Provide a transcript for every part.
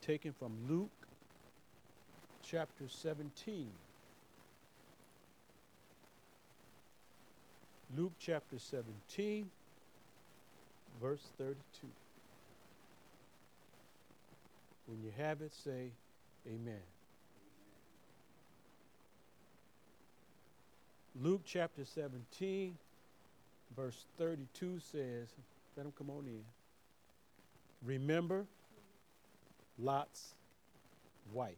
taken from Luke chapter 17. Luke chapter 17, verse 32. When you have it, say amen. Luke chapter 17, verse 32 says, let them come on in. Remember Lot's wife.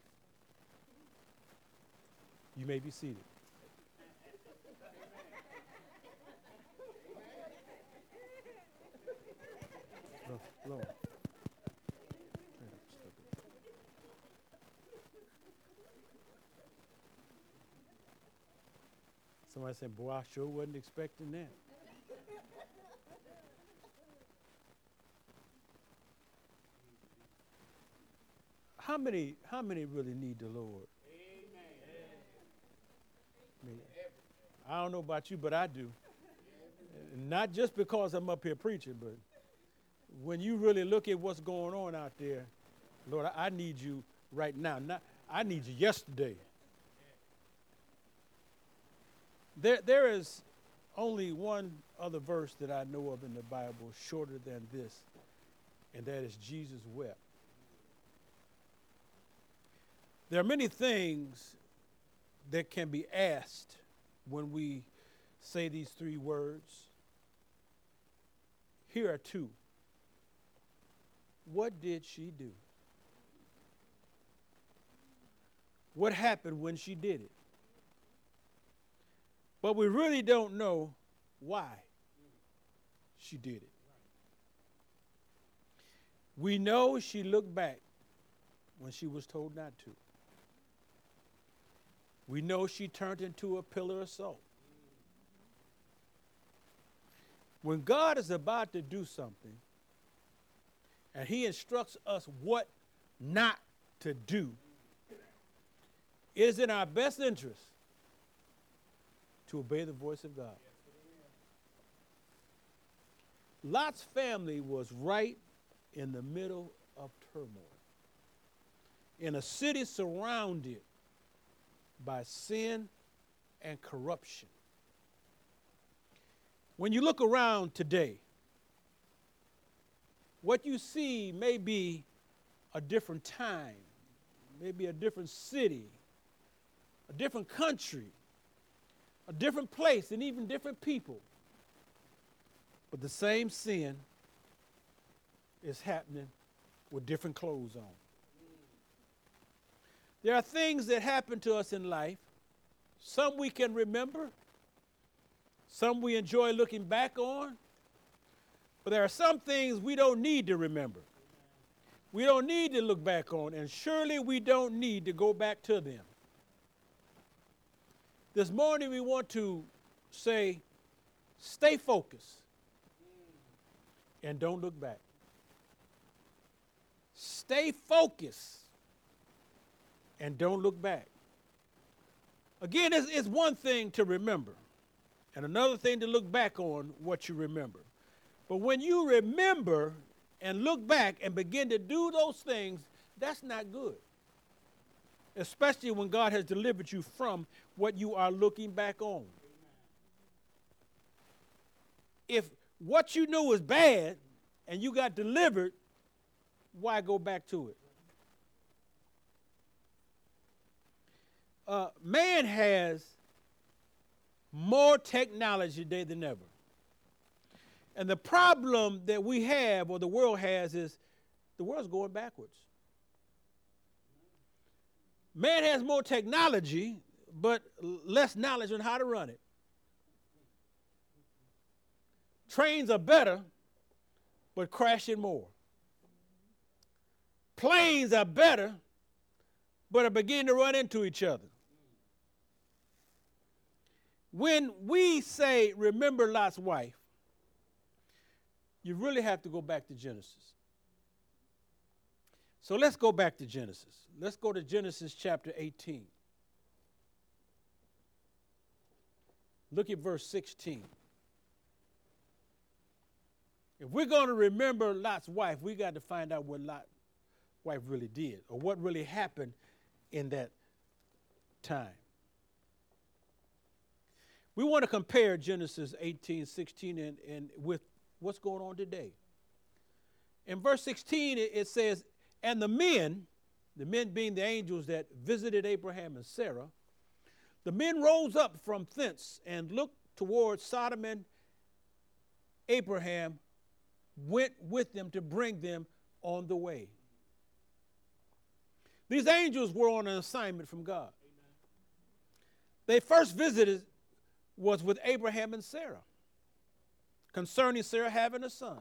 You may be seated. Lord. Somebody said, Boy, I sure wasn't expecting that. How many how many really need the Lord? Amen. I don't know about you, but I do. Not just because I'm up here preaching, but when you really look at what's going on out there, Lord, I, need you right now. Not, I need you yesterday. There, there is only one other verse that I know of in the Bible shorter than this, and that is Jesus wept. There are many things that can be asked when we say these three words. Here are two. What did she do? What happened when she did it? But we really don't know why she did it. We know she looked back when she was told not to. We know she turned into a pillar of salt. When God is about to do something, and He instructs us what not to do, it is in our best interest to obey the voice of God. Lot's family was right in the middle of turmoil, in a city surrounded by sin and corruption. When you look around today, what you see may be a different time, maybe a different city, a different country, a different place, and even different people. But the same sin is happening with different clothes on. There are things that happen to us in life. Some we can remember, some we enjoy looking back on, but there are some things we don't need to remember. We don't need to look back on, and surely we don't need to go back to them. This morning we want to say, stay focused and don't look back. Stay focused and don't look back. Again, it's, it's one thing to remember, and another thing to look back on what you remember. But when you remember and look back and begin to do those things, that's not good. Especially when God has delivered you from what you are looking back on. If what you knew was bad and you got delivered, why go back to it? Uh, man has more technology today than ever. And the problem that we have, or the world has, is the world's going backwards. Man has more technology, but less knowledge on how to run it. Trains are better, but crashing more. Planes are better, but are beginning to run into each other. When we say, remember Lot's wife, you really have to go back to Genesis. So let's go back to Genesis. Let's go to Genesis chapter 18. Look at verse 16. If we're going to remember Lot's wife, we got to find out what Lot's wife really did or what really happened in that time. We want to compare Genesis 18, 16 and, and with what's going on today. In verse 16, it, says, And the men, the men being the angels that visited Abraham and Sarah, the men rose up from thence and looked towards Sodom and Abraham went with them to bring them on the way. These angels were on an assignment from God. They first visited was with Abraham and Sarah concerning Sarah having a son.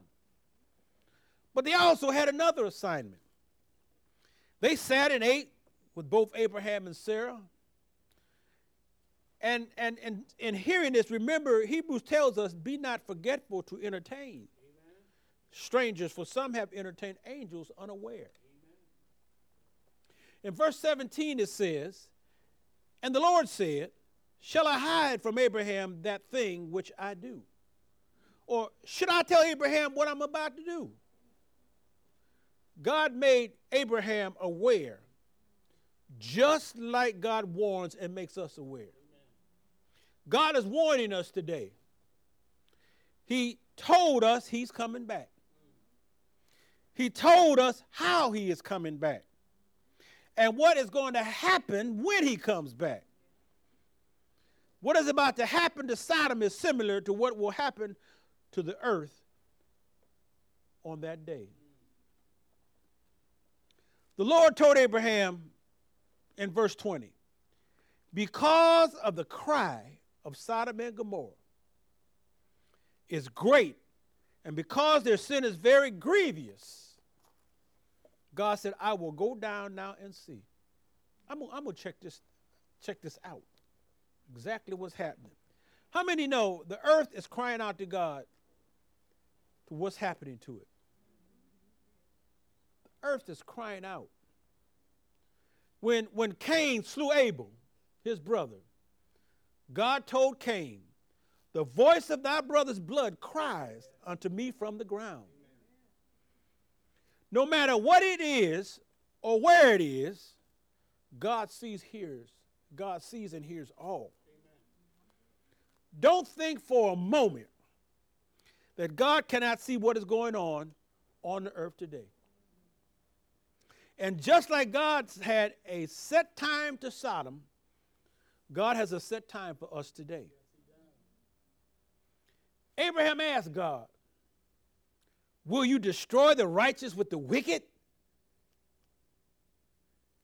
But they also had another assignment. They sat and ate with both Abraham and Sarah. And, and, and in hearing this, remember, Hebrews tells us, be not forgetful to entertain Amen. strangers, for some have entertained angels unaware. Amen. In verse 17, it says, And the Lord said, Shall I hide from Abraham that thing which I do? Or should I tell Abraham what I'm about to do? God made Abraham aware, just like God warns and makes us aware. God is warning us today. He told us he's coming back. He told us how he is coming back and what is going to happen when he comes back. What is about to happen to Sodom is similar to what will happen to the earth on that day. The Lord told Abraham in verse 20, because of the cry of Sodom and Gomorrah is great, and because their sin is very grievous, God said, I will go down now and see. I'm, I'm going to check this, check this out exactly what's happening. How many know the earth is crying out to God to what's happening to it? The earth is crying out. When, when Cain slew Abel, his brother, God told Cain, The voice of thy brother's blood cries unto me from the ground. No matter what it is or where it is, God sees, hears, God sees and hears all. Don't think for a moment that God cannot see what is going on on the earth today. And just like God had a set time to Sodom, God has a set time for us today. Abraham asked God, Will you destroy the righteous with the wicked?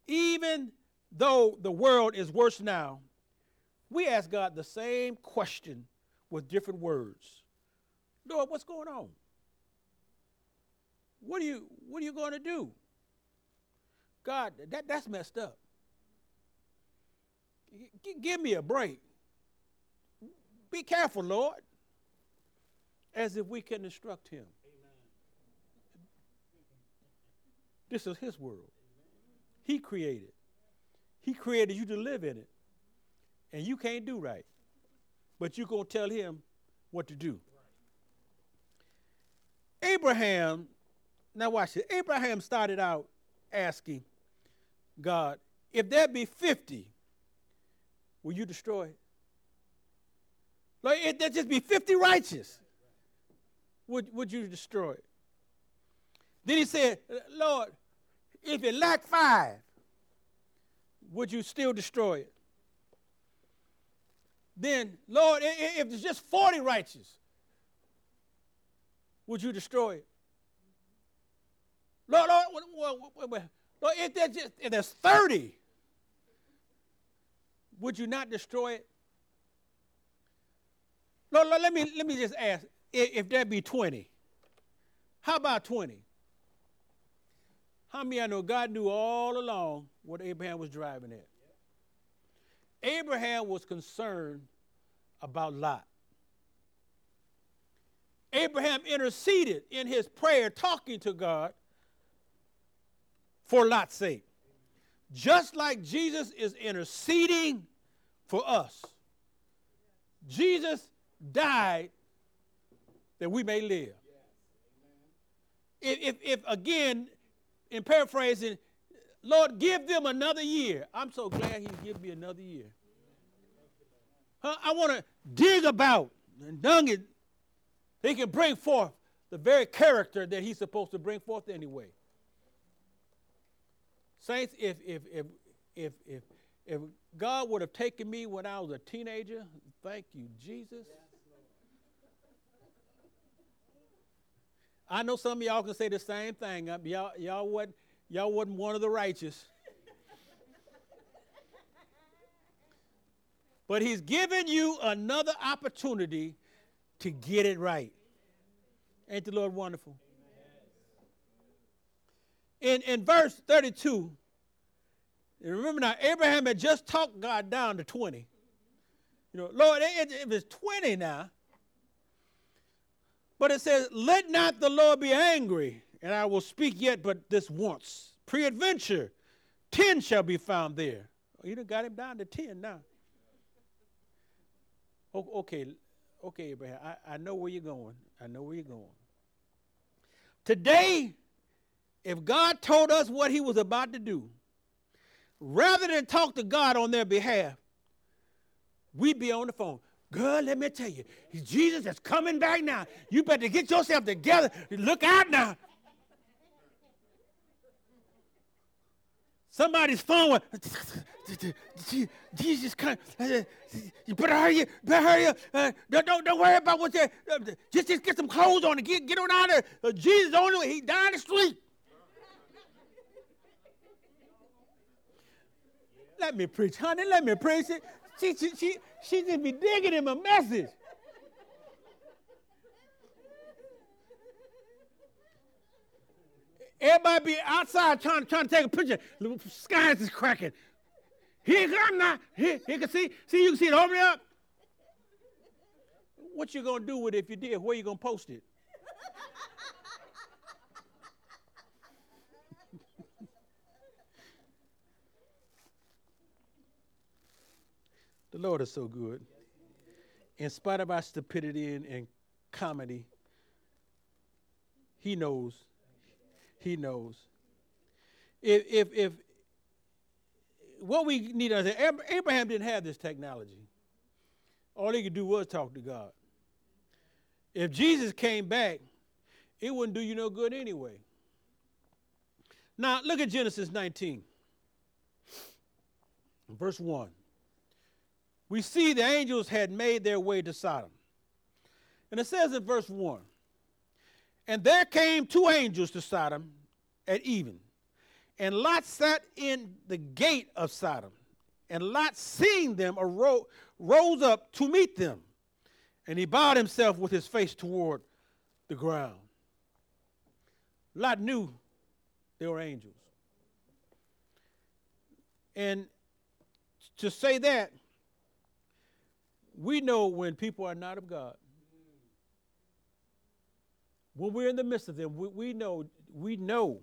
Even though the world is worse now, we ask God the same question with different words. Lord, what's going on? What are you what are you going to do? God, that, that's messed up. G- give me a break. Be careful, Lord. As if we can instruct him. Amen. This is his world. He created. He created you to live in it and you can't do right. But you're going to tell him what to do. Abraham, now watch this. Abraham started out asking God, if there be 50, will you destroy it? Like, if there just be 50 righteous, would, would you destroy it? Then he said, Lord, if it lack five, would you still destroy it? Then, Lord, if there's just 40 righteous, would you destroy it? Lord, Lord, Lord if, there's just, if there's 30, would you not destroy it? Lord, Lord let, me, let me just ask if, there be 20, how about 20? How many I know God knew all along what Abraham was driving at? Abraham was concerned about Lot. Abraham interceded in his prayer, talking to God for Lot's sake. Just like Jesus is interceding for us. Jesus died that we may live. If, if, if again, in paraphrasing, Lord, give them another year. I'm so glad He give me another year. Huh? I want to dig about and dung it. He can bring forth the very character that He's supposed to bring forth anyway. Saints, if if if if if if God would have taken me when I was a teenager, thank you, Jesus. I know some of y'all can say the same thing. Uh, y'all, y'all, wasn't, y'all wasn't one of the righteous. but he's given you another opportunity to get it right. Ain't the Lord wonderful? In, in verse 32, remember now, Abraham had just talked God down to 20. You know, Lord, if it's 20 now, but it says, Let not the Lord be angry, and I will speak yet but this once. Peradventure, 10 shall be found there. Oh, you done got him down to 10 now. Okay, okay, Abraham, I, I know where you're going. I know where you're going. Today, if God told us what he was about to do, rather than talk to God on their behalf, we'd be on the phone. Girl, let me tell you, Jesus is coming back now. You better get yourself together. Look out now. Somebody's phone. Jesus coming. You better hurry. Better hurry. Uh, don't, don't, don't worry about what's there. Uh, just, just get some clothes on and get, get on out there. Uh, Jesus on way. He died in the street. Let me preach, honey. Let me preach it. She, she, she, she just be digging him a message. Everybody be outside trying, trying to take a picture. The sky is cracking. Here come now. Here, here can see. See, you can see it over there. What you gonna do with it if you did? Where you gonna post it? The Lord is so good. In spite of our stupidity and, and comedy, He knows. He knows. If, if, if what we need to Abraham didn't have this technology. All he could do was talk to God. If Jesus came back, it wouldn't do you no good anyway. Now, look at Genesis 19, verse 1 we see the angels had made their way to Sodom. And it says in verse 1 And there came two angels to Sodom at even. And Lot sat in the gate of Sodom. And Lot, seeing them, arose, rose up to meet them. And he bowed himself with his face toward the ground. Lot knew they were angels. And to say that, we know when people are not of God. When we're in the midst of them, we, we know, we know,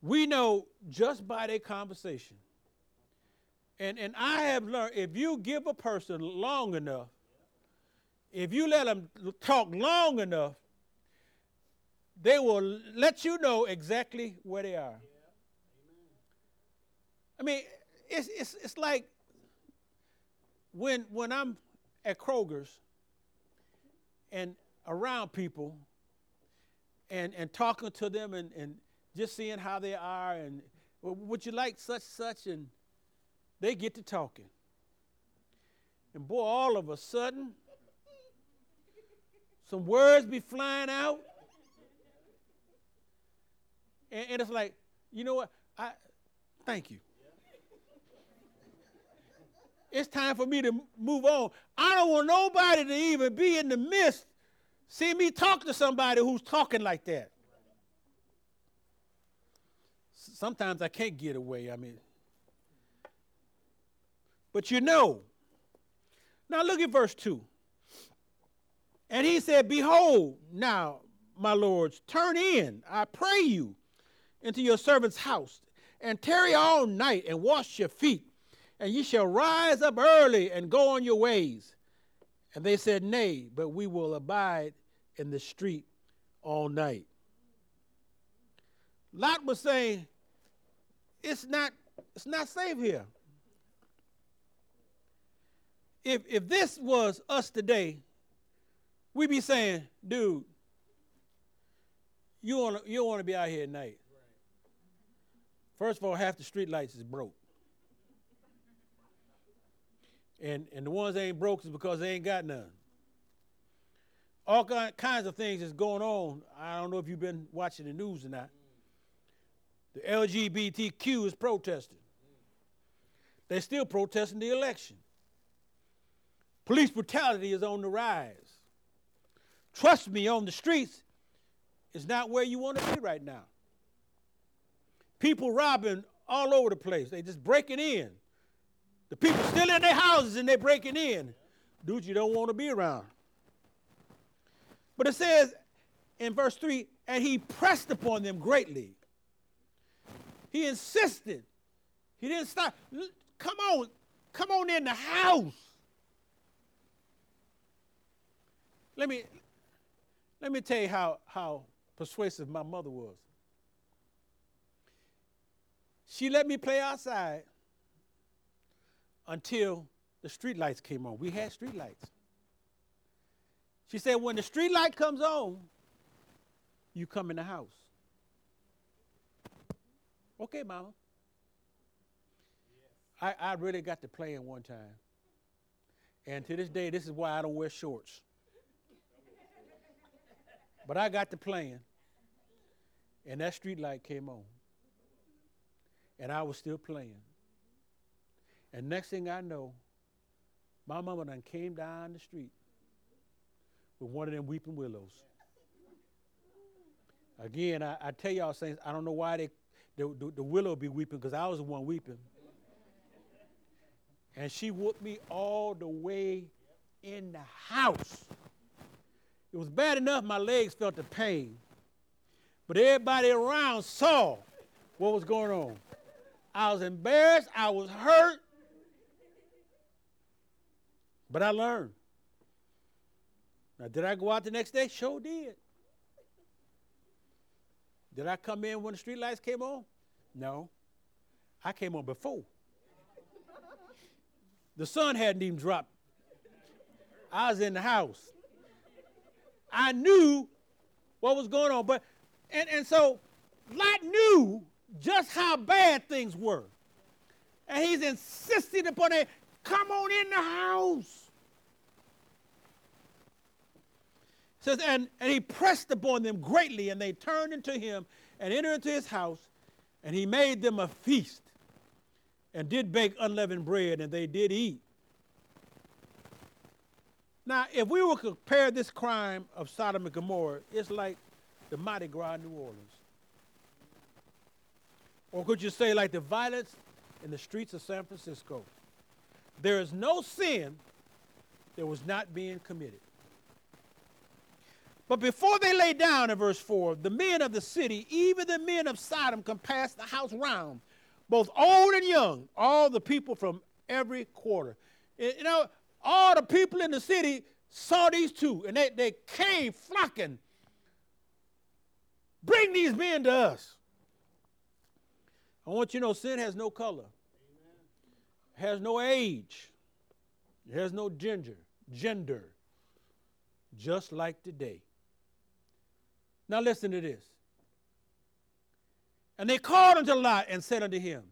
we know just by their conversation. And, and I have learned if you give a person long enough, if you let them talk long enough, they will let you know exactly where they are. I mean, it's, it's, it's like when when I'm at Kroger's and around people and and talking to them and, and just seeing how they are and well, would you like such such and they get to talking. And boy, all of a sudden, some words be flying out. And, and it's like, you know what? I thank you. It's time for me to move on. I don't want nobody to even be in the midst, see me talk to somebody who's talking like that. Sometimes I can't get away. I mean, but you know. Now look at verse 2. And he said, Behold, now, my lords, turn in, I pray you, into your servant's house, and tarry all night and wash your feet and ye shall rise up early and go on your ways. And they said, Nay, but we will abide in the street all night. Lot was saying, it's not, it's not safe here. If, if this was us today, we'd be saying, dude, you want to you want to be out here at night. First of all, half the street lights is broke. And, and the ones that ain't broke is because they ain't got none. All kinds of things is going on. I don't know if you've been watching the news or not. The LGBTQ is protesting. They're still protesting the election. Police brutality is on the rise. Trust me, on the streets is not where you want to be right now. People robbing all over the place. They just breaking in. The people still in their houses and they're breaking in. Dude, you don't want to be around. But it says in verse 3 and he pressed upon them greatly. He insisted. He didn't stop. Come on, come on in the house. Let me let me tell you how, how persuasive my mother was. She let me play outside until the street lights came on. We had street lights. She said, when the street light comes on, you come in the house. Okay, mama. I, I really got to play in one time. And to this day, this is why I don't wear shorts. but I got to playing, and that street light came on. And I was still playing. And next thing I know, my mama done came down the street with one of them weeping willows. Again, I, I tell y'all things, I don't know why they the, the, the willow be weeping because I was the one weeping. And she whooped me all the way in the house. It was bad enough my legs felt the pain, but everybody around saw what was going on. I was embarrassed, I was hurt, but I learned. Now, did I go out the next day? Sure did. Did I come in when the street lights came on? No. I came on before. The sun hadn't even dropped. I was in the house. I knew what was going on. But and, and so Lot knew just how bad things were. And he's insisting upon it. Come on in the house. Says, and, and he pressed upon them greatly, and they turned into him and entered into his house, and he made them a feast, and did bake unleavened bread, and they did eat. Now, if we were to compare this crime of Sodom and Gomorrah, it's like the Mardi Gras in New Orleans. Or could you say like the violence in the streets of San Francisco? There is no sin that was not being committed. But before they lay down in verse 4, the men of the city, even the men of Sodom, compassed the house round, both old and young, all the people from every quarter. You know, all the people in the city saw these two, and they, they came flocking. Bring these men to us. I want you to know sin has no color, has no age, has no gender, gender, just like today. Now listen to this. And they called unto Lot and said unto him,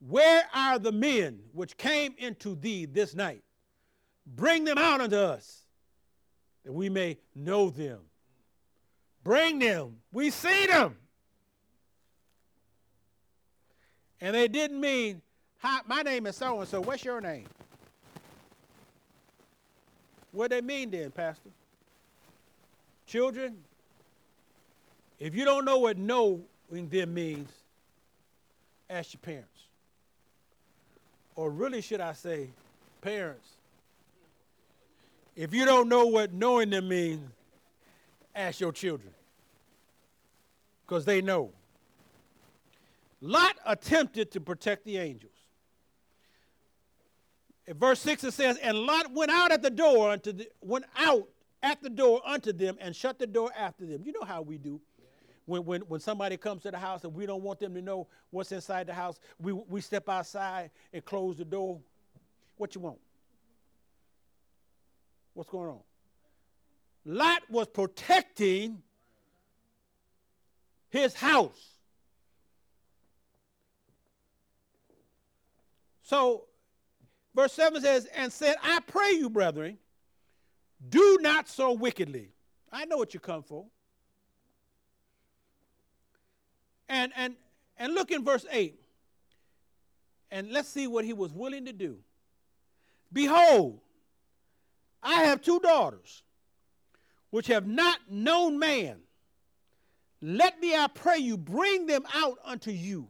Where are the men which came into thee this night? Bring them out unto us, that we may know them. Bring them. We see them. And they didn't mean, Hi, my name is so and so. What's your name? What they mean then, Pastor? Children, if you don't know what knowing them means, ask your parents. Or really, should I say, parents, if you don't know what knowing them means, ask your children. Because they know. Lot attempted to protect the angels. In verse 6 it says, And Lot went out at the door unto the, went out at the door unto them and shut the door after them. You know how we do. When, when, when somebody comes to the house and we don't want them to know what's inside the house, we, we step outside and close the door. What you want? What's going on? Lot was protecting his house. So, verse 7 says, And said, I pray you, brethren, do not so wickedly. I know what you come for. And and and look in verse 8. And let's see what he was willing to do. Behold, I have two daughters which have not known man. Let me, I pray you, bring them out unto you,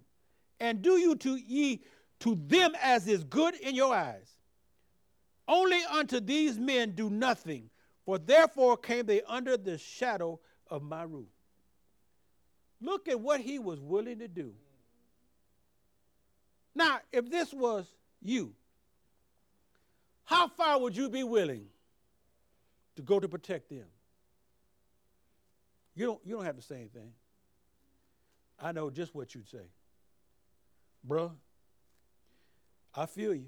and do you to ye to them as is good in your eyes. Only unto these men do nothing, for therefore came they under the shadow of my roof. Look at what he was willing to do. Now, if this was you, how far would you be willing to go to protect them? You don't, you don't have to say anything. I know just what you'd say. Bruh, I feel you,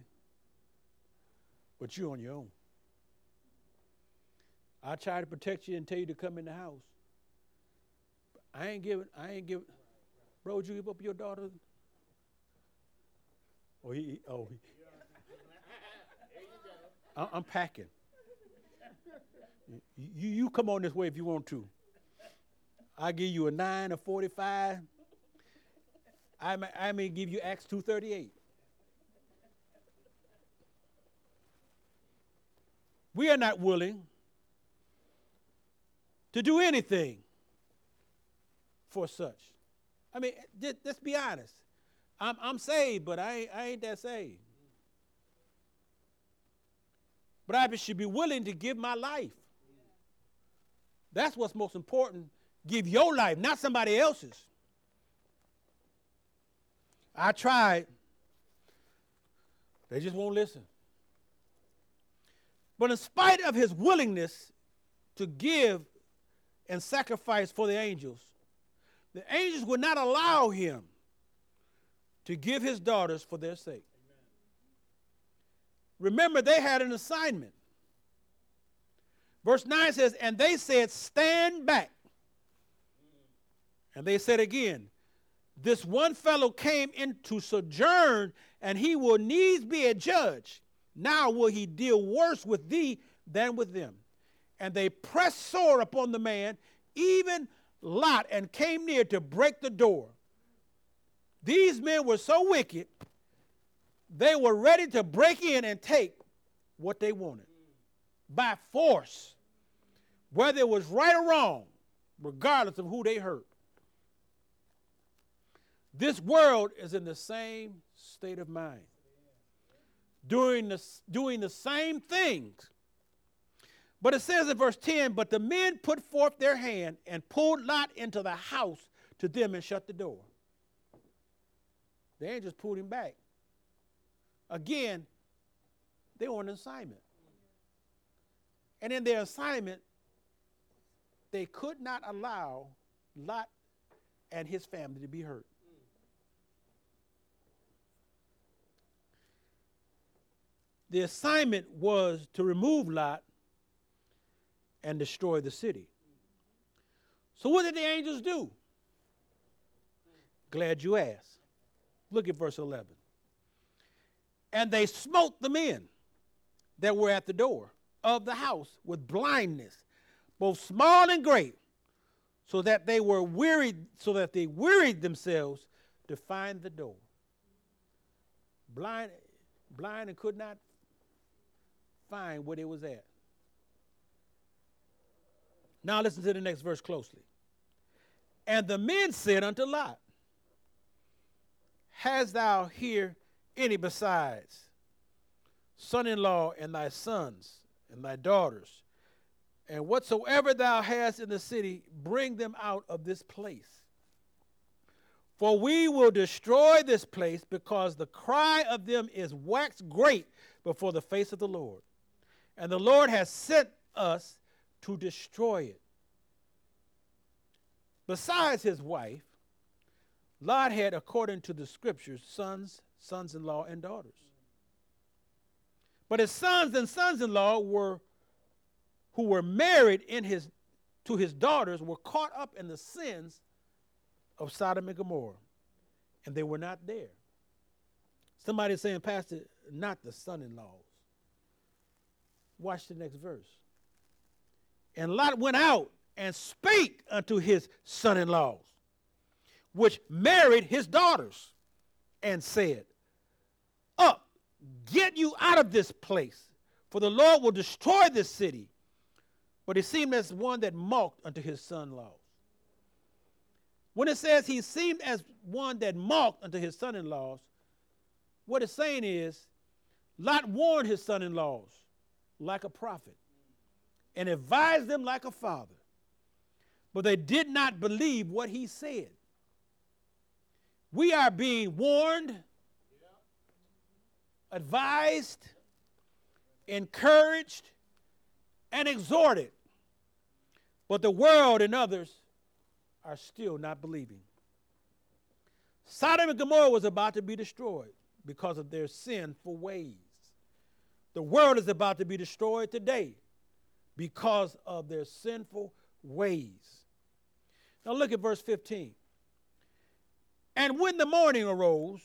but you're on your own. I try to protect you and tell you to come in the house. I ain't giving, I ain't giving. Bro, would you give up your daughter? Oh, he, oh, he. I'm packing. You, you come on this way if you want to. I give you a nine, a forty-five. I may, I may give you Acts two thirty-eight. We are not willing to do anything for such. I mean, let's be honest. I'm, I'm saved, but I I ain't that saved. But I should be willing to give my life. That's what's most important. Give your life, not somebody else's. I tried. They just won't listen. But in spite of his willingness to give and sacrifice for the angels, the angels would not allow him to give his daughters for their sake. Remember, they had an assignment. Verse 9 says, And they said, Stand back. And they said again, This one fellow came in to sojourn, and he will needs be a judge. Now will he deal worse with thee than with them. And they pressed sore upon the man, even Lot and came near to break the door. These men were so wicked, they were ready to break in and take what they wanted by force, whether it was right or wrong, regardless of who they hurt. This world is in the same state of mind, doing the, doing the same things but it says in verse 10 But the men put forth their hand and pulled Lot into the house to them and shut the door. The angels pulled him back. Again, they were on an assignment. And in their assignment, they could not allow Lot and his family to be hurt. The assignment was to remove Lot and destroy the city. So, what did the angels do? Glad you asked. Look at verse 11. And they smote the men that were at the door of the house with blindness, both small and great, so that they were wearied, so that they wearied themselves to find the door. Blind, blind and could not find where it was at. Now listen to the next verse closely. And the men said unto Lot, Hast thou here any besides son in law and thy sons and thy daughters? And whatsoever thou hast in the city, bring them out of this place. For we will destroy this place because the cry of them is waxed great before the face of the Lord. And the Lord has sent us to destroy it. Besides his wife, Lot had, according to the scriptures, sons, sons in law, and daughters. But his sons and sons in law were who were married in his to his daughters were caught up in the sins of Sodom and Gomorrah, and they were not there. Somebody saying, Pastor, not the son in laws. Watch the next verse. And Lot went out and spake unto his son in laws, which married his daughters, and said, Up, get you out of this place, for the Lord will destroy this city. But he seemed as one that mocked unto his son in laws. When it says he seemed as one that mocked unto his son in laws, what it's saying is Lot warned his son in laws like a prophet and advised them like a father. But they did not believe what he said. We are being warned, advised, encouraged, and exhorted. But the world and others are still not believing. Sodom and Gomorrah was about to be destroyed because of their sinful ways. The world is about to be destroyed today because of their sinful ways. Now look at verse 15. And when the morning arose,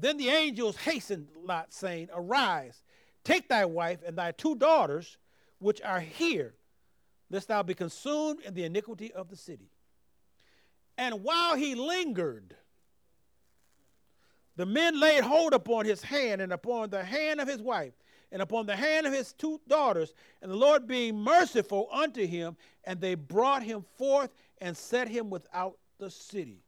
then the angels hastened Lot, saying, Arise, take thy wife and thy two daughters, which are here, lest thou be consumed in the iniquity of the city. And while he lingered, the men laid hold upon his hand and upon the hand of his wife and upon the hand of his two daughters, and the Lord being merciful unto him, and they brought him forth and set him without the city.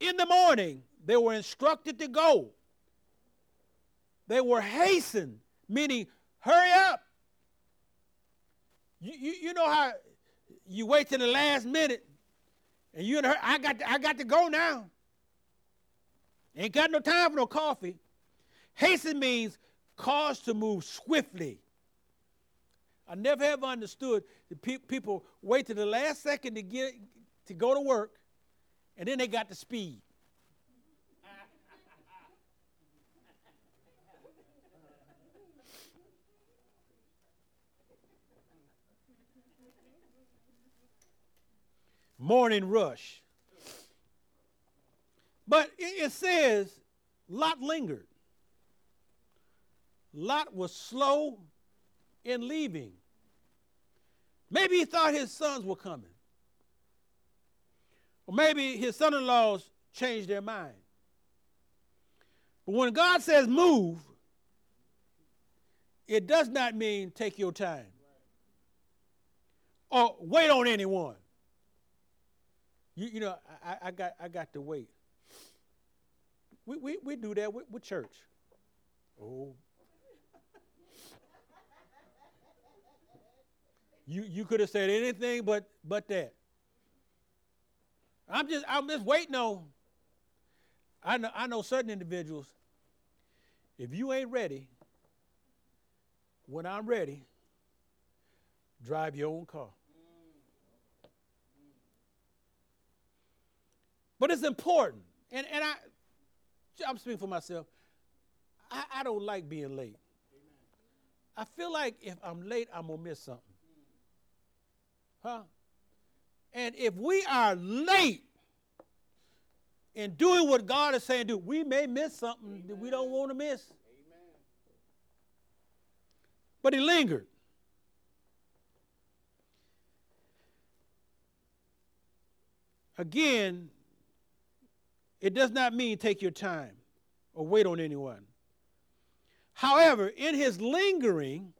In the morning, they were instructed to go. They were hastened, meaning, hurry up. You, you, you know how you wait till the last minute and you in a I got to, I got to go now. Ain't got no time for no coffee. Hasten means cause to move swiftly. I never have understood that pe- people wait to the last second to get to go to work, and then they got the speed. Morning rush. But it, it says Lot lingered. Lot was slow in leaving. Maybe he thought his sons were coming. Or maybe his son in laws changed their mind. But when God says move, it does not mean take your time or wait on anyone. You, you know, I, I, got, I got to wait. We, we, we do that with, with church. Oh, You you could have said anything but but that. I'm just I'm just waiting on. I know I know certain individuals. If you ain't ready, when I'm ready, drive your own car. But it's important. And and I I'm speaking for myself. I, I don't like being late. I feel like if I'm late, I'm gonna miss something. Huh? And if we are late in doing what God is saying do, we may miss something Amen. that we don't want to miss. Amen. But he lingered. Again, it does not mean take your time or wait on anyone. However, in his lingering,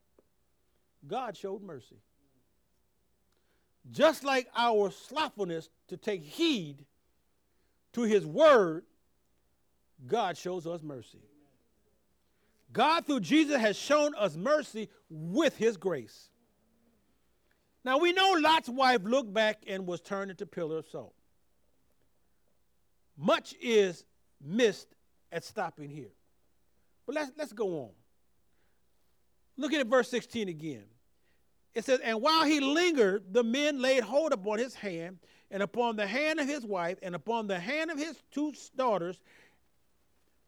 God showed mercy. Just like our slothfulness to take heed to his word, God shows us mercy. God, through Jesus, has shown us mercy with his grace. Now we know Lot's wife looked back and was turned into pillar of salt. Much is missed at stopping here. But let's, let's go on. Look at verse 16 again. It says, And while he lingered, the men laid hold upon his hand, and upon the hand of his wife, and upon the hand of his two daughters.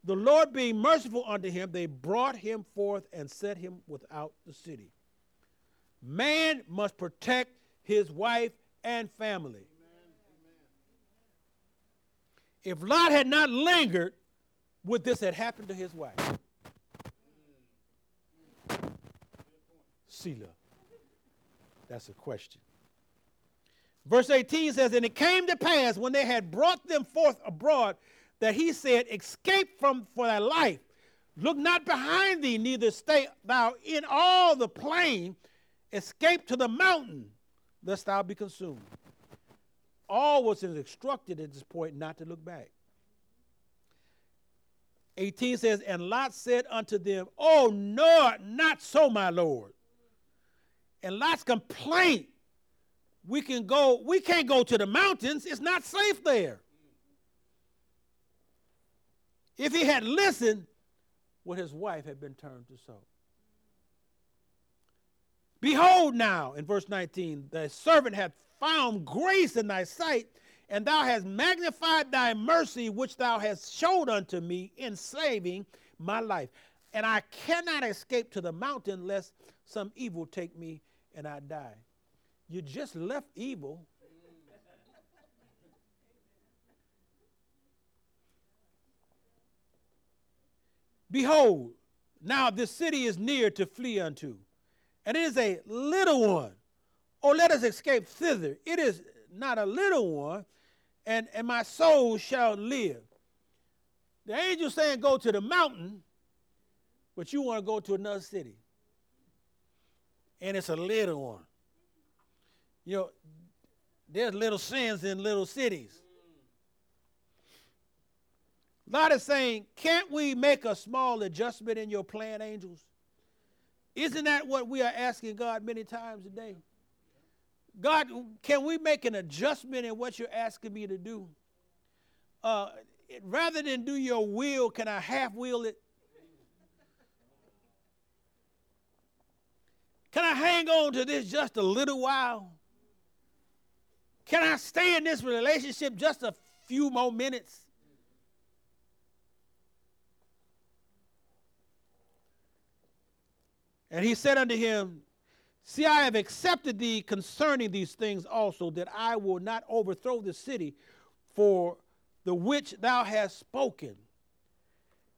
The Lord being merciful unto him, they brought him forth and set him without the city. Man must protect his wife and family. If Lot had not lingered, would this have happened to his wife? Selah. That's a question. Verse 18 says, And it came to pass when they had brought them forth abroad that he said, Escape from for thy life. Look not behind thee, neither stay thou in all the plain. Escape to the mountain, lest thou be consumed. All was instructed at this point not to look back. 18 says, And Lot said unto them, Oh, no, not so, my Lord. And Lot's complaint, we can go, we can't go to the mountains. It's not safe there. If he had listened, what his wife had been turned to salt? Behold now, in verse 19, the servant hath found grace in thy sight, and thou hast magnified thy mercy which thou hast showed unto me in saving my life. And I cannot escape to the mountain lest some evil take me and I die. You just left evil. Behold, now this city is near to flee unto, and it is a little one. Oh, let us escape thither. It is not a little one, and, and my soul shall live. The angel saying, Go to the mountain, but you want to go to another city. And it's a little one. You know, there's little sins in little cities. Lot is saying, Can't we make a small adjustment in your plan, angels? Isn't that what we are asking God many times a day? God, can we make an adjustment in what you're asking me to do? Uh, rather than do your will, can I half will it? Can I hang on to this just a little while? Can I stay in this relationship just a few more minutes? And he said unto him, See, I have accepted thee concerning these things also, that I will not overthrow the city for the which thou hast spoken.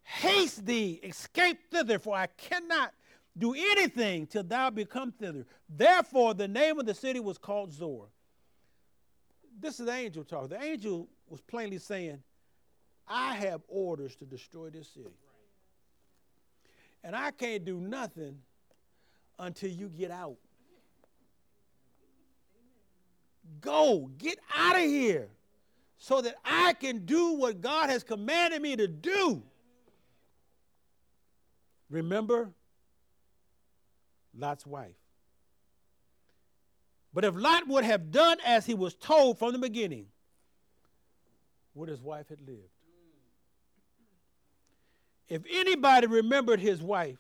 Haste thee, escape thither, for I cannot do anything till thou become thither. Therefore, the name of the city was called Zoar. This is the angel talking. The angel was plainly saying, I have orders to destroy this city. And I can't do nothing until you get out. Go, get out of here so that I can do what God has commanded me to do. Remember Lot's wife. But if Lot would have done as he was told from the beginning, would his wife have lived? If anybody remembered his wife,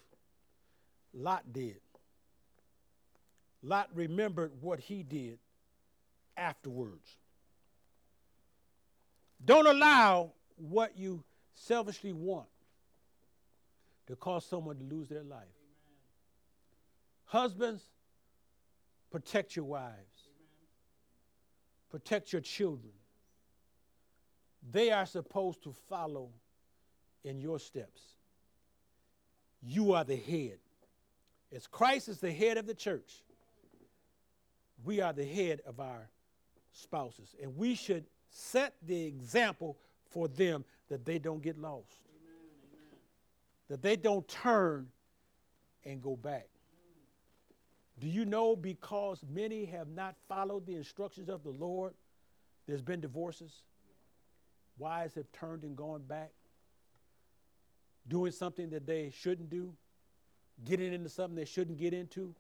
Lot did. Lot remembered what he did afterwards. Don't allow what you selfishly want to cause someone to lose their life. Husbands, protect your wives, protect your children. They are supposed to follow in your steps. You are the head. As Christ is the head of the church, we are the head of our spouses. And we should set the example for them that they don't get lost, amen, amen. that they don't turn and go back. Do you know because many have not followed the instructions of the Lord, there's been divorces? Wives have turned and gone back, doing something that they shouldn't do, getting into something they shouldn't get into.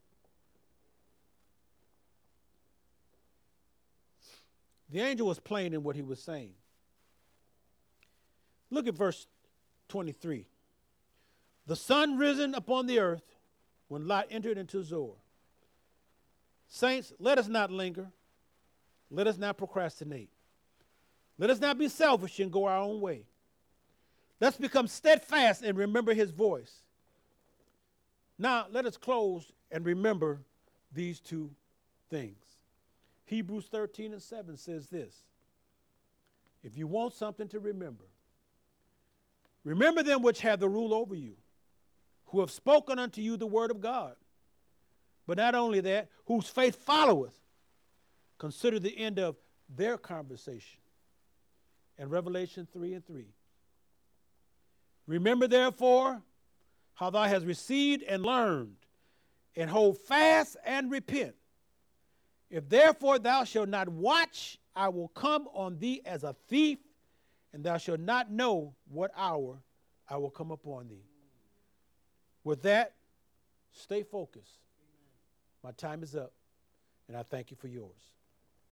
The angel was plain in what he was saying. Look at verse 23. The sun risen upon the earth when Lot entered into Zoar. Saints, let us not linger. Let us not procrastinate. Let us not be selfish and go our own way. Let's become steadfast and remember his voice. Now, let us close and remember these two things. Hebrews 13 and 7 says this If you want something to remember, remember them which have the rule over you, who have spoken unto you the word of God. But not only that, whose faith followeth. Consider the end of their conversation. And Revelation 3 and 3. Remember, therefore, how thou hast received and learned, and hold fast and repent. If therefore thou shalt not watch, I will come on thee as a thief, and thou shalt not know what hour I will come upon thee. With that, stay focused. My time is up, and I thank you for yours.